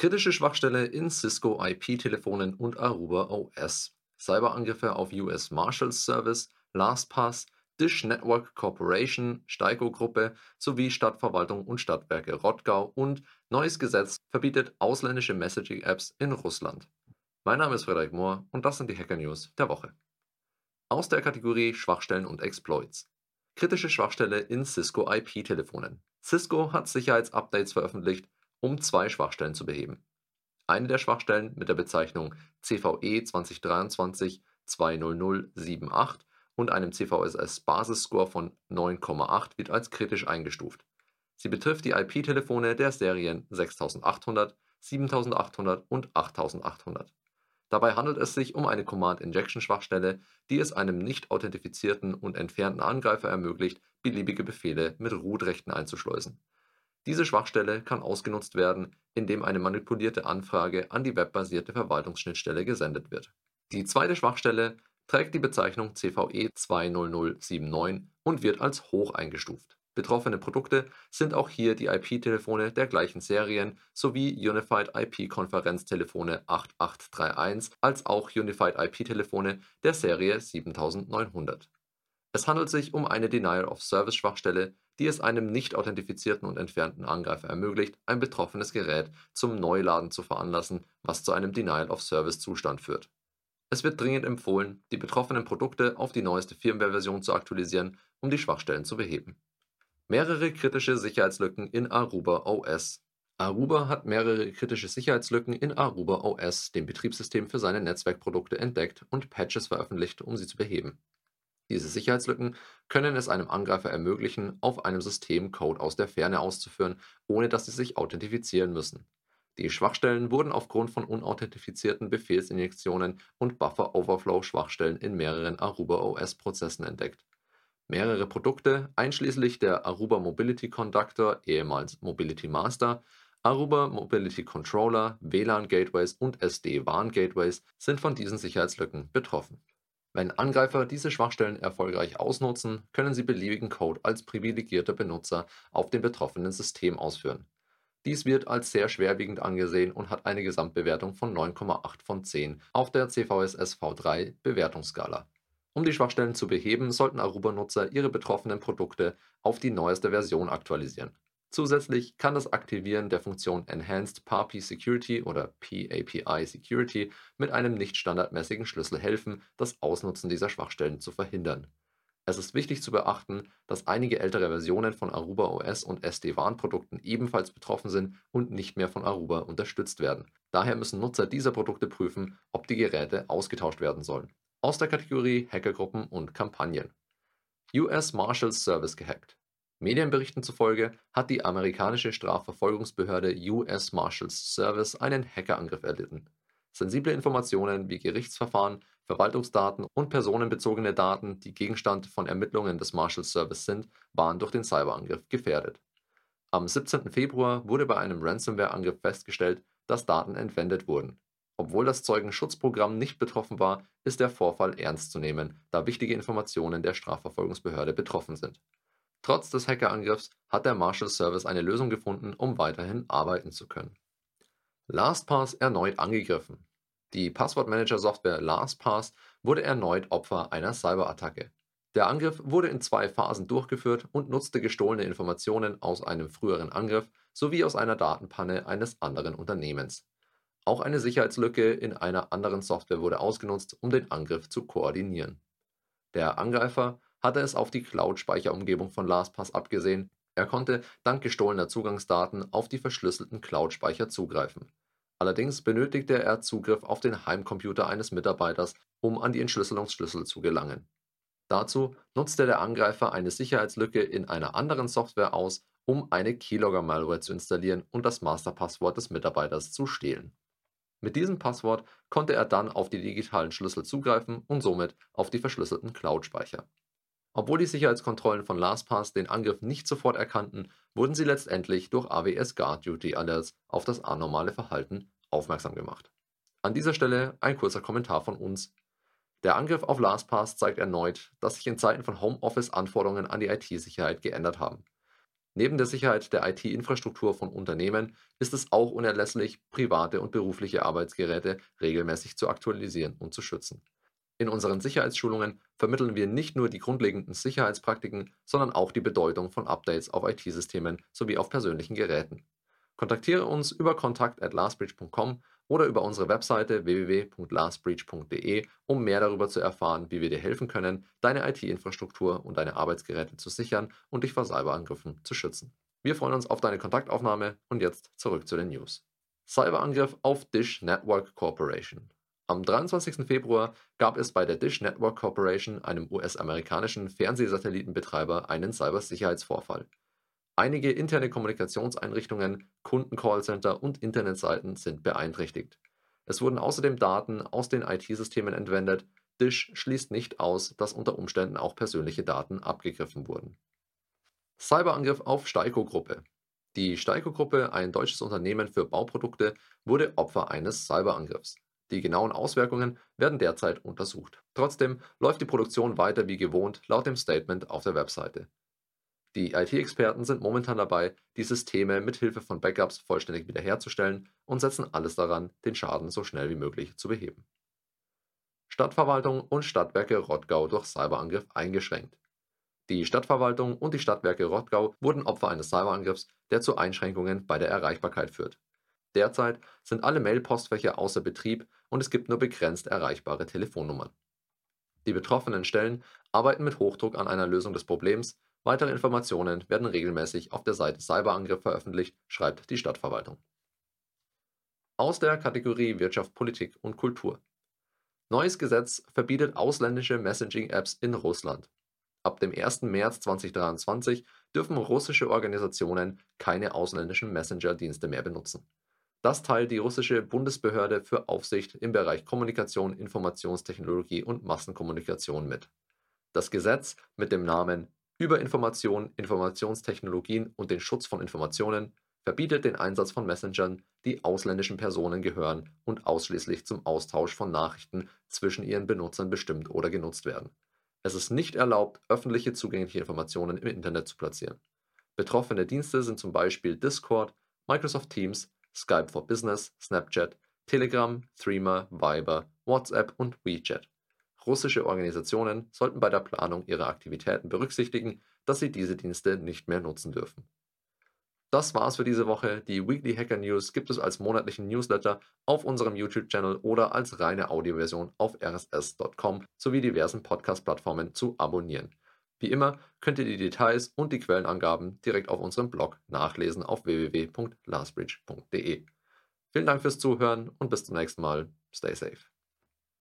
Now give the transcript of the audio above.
Kritische Schwachstelle in Cisco IP-Telefonen und Aruba OS. Cyberangriffe auf US Marshals Service, LastPass, Dish Network Corporation, Steiko-Gruppe sowie Stadtverwaltung und Stadtwerke Rottgau und neues Gesetz verbietet ausländische Messaging-Apps in Russland. Mein Name ist Frederik Mohr und das sind die Hacker News der Woche. Aus der Kategorie Schwachstellen und Exploits. Kritische Schwachstelle in Cisco IP-Telefonen. Cisco hat Sicherheitsupdates veröffentlicht, um zwei Schwachstellen zu beheben. Eine der Schwachstellen mit der Bezeichnung CVE 2023-20078 und einem CVSS-Basisscore von 9,8 wird als kritisch eingestuft. Sie betrifft die IP-Telefone der Serien 6800, 7800 und 8800. Dabei handelt es sich um eine Command-Injection-Schwachstelle, die es einem nicht authentifizierten und entfernten Angreifer ermöglicht, beliebige Befehle mit Root-Rechten einzuschleusen. Diese Schwachstelle kann ausgenutzt werden, indem eine manipulierte Anfrage an die webbasierte Verwaltungsschnittstelle gesendet wird. Die zweite Schwachstelle trägt die Bezeichnung CVE 20079 und wird als hoch eingestuft. Betroffene Produkte sind auch hier die IP-Telefone der gleichen Serien sowie Unified IP-Konferenztelefone 8831 als auch Unified IP-Telefone der Serie 7900. Es handelt sich um eine Denial-of-Service-Schwachstelle, die es einem nicht authentifizierten und entfernten Angreifer ermöglicht, ein betroffenes Gerät zum Neuladen zu veranlassen, was zu einem Denial-of-Service-Zustand führt. Es wird dringend empfohlen, die betroffenen Produkte auf die neueste Firmware-Version zu aktualisieren, um die Schwachstellen zu beheben. Mehrere kritische Sicherheitslücken in Aruba OS. Aruba hat mehrere kritische Sicherheitslücken in Aruba OS, dem Betriebssystem für seine Netzwerkprodukte, entdeckt und Patches veröffentlicht, um sie zu beheben. Diese Sicherheitslücken können es einem Angreifer ermöglichen, auf einem System Code aus der Ferne auszuführen, ohne dass sie sich authentifizieren müssen. Die Schwachstellen wurden aufgrund von unauthentifizierten Befehlsinjektionen und Buffer-Overflow-Schwachstellen in mehreren Aruba OS-Prozessen entdeckt. Mehrere Produkte, einschließlich der Aruba Mobility Conductor (ehemals Mobility Master), Aruba Mobility Controller, WLAN Gateways und SD-WAN Gateways, sind von diesen Sicherheitslücken betroffen wenn Angreifer diese Schwachstellen erfolgreich ausnutzen, können sie beliebigen Code als privilegierter Benutzer auf dem betroffenen System ausführen. Dies wird als sehr schwerwiegend angesehen und hat eine Gesamtbewertung von 9,8 von 10 auf der CVSS V3 Bewertungsskala. Um die Schwachstellen zu beheben, sollten Aruba-Nutzer ihre betroffenen Produkte auf die neueste Version aktualisieren Zusätzlich kann das Aktivieren der Funktion Enhanced PAPI Security oder PAPI Security mit einem nicht standardmäßigen Schlüssel helfen, das Ausnutzen dieser Schwachstellen zu verhindern. Es ist wichtig zu beachten, dass einige ältere Versionen von Aruba OS und SD-WAN-Produkten ebenfalls betroffen sind und nicht mehr von Aruba unterstützt werden. Daher müssen Nutzer dieser Produkte prüfen, ob die Geräte ausgetauscht werden sollen. Aus der Kategorie Hackergruppen und Kampagnen. US Marshals Service gehackt. Medienberichten zufolge hat die amerikanische Strafverfolgungsbehörde US Marshals Service einen Hackerangriff erlitten. Sensible Informationen wie Gerichtsverfahren, Verwaltungsdaten und personenbezogene Daten, die Gegenstand von Ermittlungen des Marshals Service sind, waren durch den Cyberangriff gefährdet. Am 17. Februar wurde bei einem Ransomware-Angriff festgestellt, dass Daten entwendet wurden. Obwohl das Zeugenschutzprogramm nicht betroffen war, ist der Vorfall ernst zu nehmen, da wichtige Informationen der Strafverfolgungsbehörde betroffen sind. Trotz des Hackerangriffs hat der Marshal Service eine Lösung gefunden, um weiterhin arbeiten zu können. LastPass erneut angegriffen. Die Passwortmanager-Software LastPass wurde erneut Opfer einer Cyberattacke. Der Angriff wurde in zwei Phasen durchgeführt und nutzte gestohlene Informationen aus einem früheren Angriff sowie aus einer Datenpanne eines anderen Unternehmens. Auch eine Sicherheitslücke in einer anderen Software wurde ausgenutzt, um den Angriff zu koordinieren. Der Angreifer hatte es auf die Cloud-Speicherumgebung von LastPass abgesehen, er konnte dank gestohlener Zugangsdaten auf die verschlüsselten Cloud-Speicher zugreifen. Allerdings benötigte er Zugriff auf den Heimcomputer eines Mitarbeiters, um an die Entschlüsselungsschlüssel zu gelangen. Dazu nutzte der Angreifer eine Sicherheitslücke in einer anderen Software aus, um eine Keylogger-Malware zu installieren und das Masterpasswort des Mitarbeiters zu stehlen. Mit diesem Passwort konnte er dann auf die digitalen Schlüssel zugreifen und somit auf die verschlüsselten Cloud-Speicher. Obwohl die Sicherheitskontrollen von LastPass den Angriff nicht sofort erkannten, wurden sie letztendlich durch AWS Guard Duty Alerts auf das anormale Verhalten aufmerksam gemacht. An dieser Stelle ein kurzer Kommentar von uns. Der Angriff auf LastPass zeigt erneut, dass sich in Zeiten von Homeoffice Anforderungen an die IT-Sicherheit geändert haben. Neben der Sicherheit der IT-Infrastruktur von Unternehmen ist es auch unerlässlich, private und berufliche Arbeitsgeräte regelmäßig zu aktualisieren und zu schützen. In unseren Sicherheitsschulungen vermitteln wir nicht nur die grundlegenden Sicherheitspraktiken, sondern auch die Bedeutung von Updates auf IT-Systemen sowie auf persönlichen Geräten. Kontaktiere uns über kontakt@lastbridge.com oder über unsere Webseite www.lastbreach.de, um mehr darüber zu erfahren, wie wir dir helfen können, deine IT-Infrastruktur und deine Arbeitsgeräte zu sichern und dich vor Cyberangriffen zu schützen. Wir freuen uns auf deine Kontaktaufnahme und jetzt zurück zu den News. Cyberangriff auf Dish Network Corporation. Am 23. Februar gab es bei der Dish Network Corporation, einem US-amerikanischen Fernsehsatellitenbetreiber, einen Cybersicherheitsvorfall. Einige interne Kommunikationseinrichtungen, Kunden-Callcenter und Internetseiten sind beeinträchtigt. Es wurden außerdem Daten aus den IT-Systemen entwendet. Dish schließt nicht aus, dass unter Umständen auch persönliche Daten abgegriffen wurden. Cyberangriff auf Steiko-Gruppe. Die Steiko-Gruppe, ein deutsches Unternehmen für Bauprodukte, wurde Opfer eines Cyberangriffs. Die genauen Auswirkungen werden derzeit untersucht. Trotzdem läuft die Produktion weiter wie gewohnt laut dem Statement auf der Webseite. Die IT-Experten sind momentan dabei, die Systeme mit Hilfe von Backups vollständig wiederherzustellen und setzen alles daran, den Schaden so schnell wie möglich zu beheben. Stadtverwaltung und Stadtwerke Rottgau durch Cyberangriff eingeschränkt. Die Stadtverwaltung und die Stadtwerke Rottgau wurden Opfer eines Cyberangriffs, der zu Einschränkungen bei der Erreichbarkeit führt. Derzeit sind alle Mailpostfächer außer Betrieb und es gibt nur begrenzt erreichbare Telefonnummern. Die betroffenen Stellen arbeiten mit Hochdruck an einer Lösung des Problems Weitere Informationen werden regelmäßig auf der Seite Cyberangriff veröffentlicht, schreibt die Stadtverwaltung. Aus der Kategorie Wirtschaft, Politik und Kultur. Neues Gesetz verbietet ausländische Messaging-Apps in Russland. Ab dem 1. März 2023 dürfen russische Organisationen keine ausländischen Messenger-Dienste mehr benutzen. Das teilt die russische Bundesbehörde für Aufsicht im Bereich Kommunikation, Informationstechnologie und Massenkommunikation mit. Das Gesetz mit dem Namen über Information, Informationstechnologien und den Schutz von Informationen verbietet den Einsatz von Messengern, die ausländischen Personen gehören und ausschließlich zum Austausch von Nachrichten zwischen ihren Benutzern bestimmt oder genutzt werden. Es ist nicht erlaubt, öffentliche zugängliche Informationen im Internet zu platzieren. Betroffene Dienste sind zum Beispiel Discord, Microsoft Teams, Skype for Business, Snapchat, Telegram, Threema, Viber, WhatsApp und WeChat. Russische Organisationen sollten bei der Planung ihrer Aktivitäten berücksichtigen, dass sie diese Dienste nicht mehr nutzen dürfen. Das war's für diese Woche. Die Weekly Hacker News gibt es als monatlichen Newsletter auf unserem YouTube-Channel oder als reine Audioversion auf rss.com sowie diversen Podcast-Plattformen zu abonnieren. Wie immer könnt ihr die Details und die Quellenangaben direkt auf unserem Blog nachlesen auf www.lastbridge.de. Vielen Dank fürs Zuhören und bis zum nächsten Mal. Stay safe.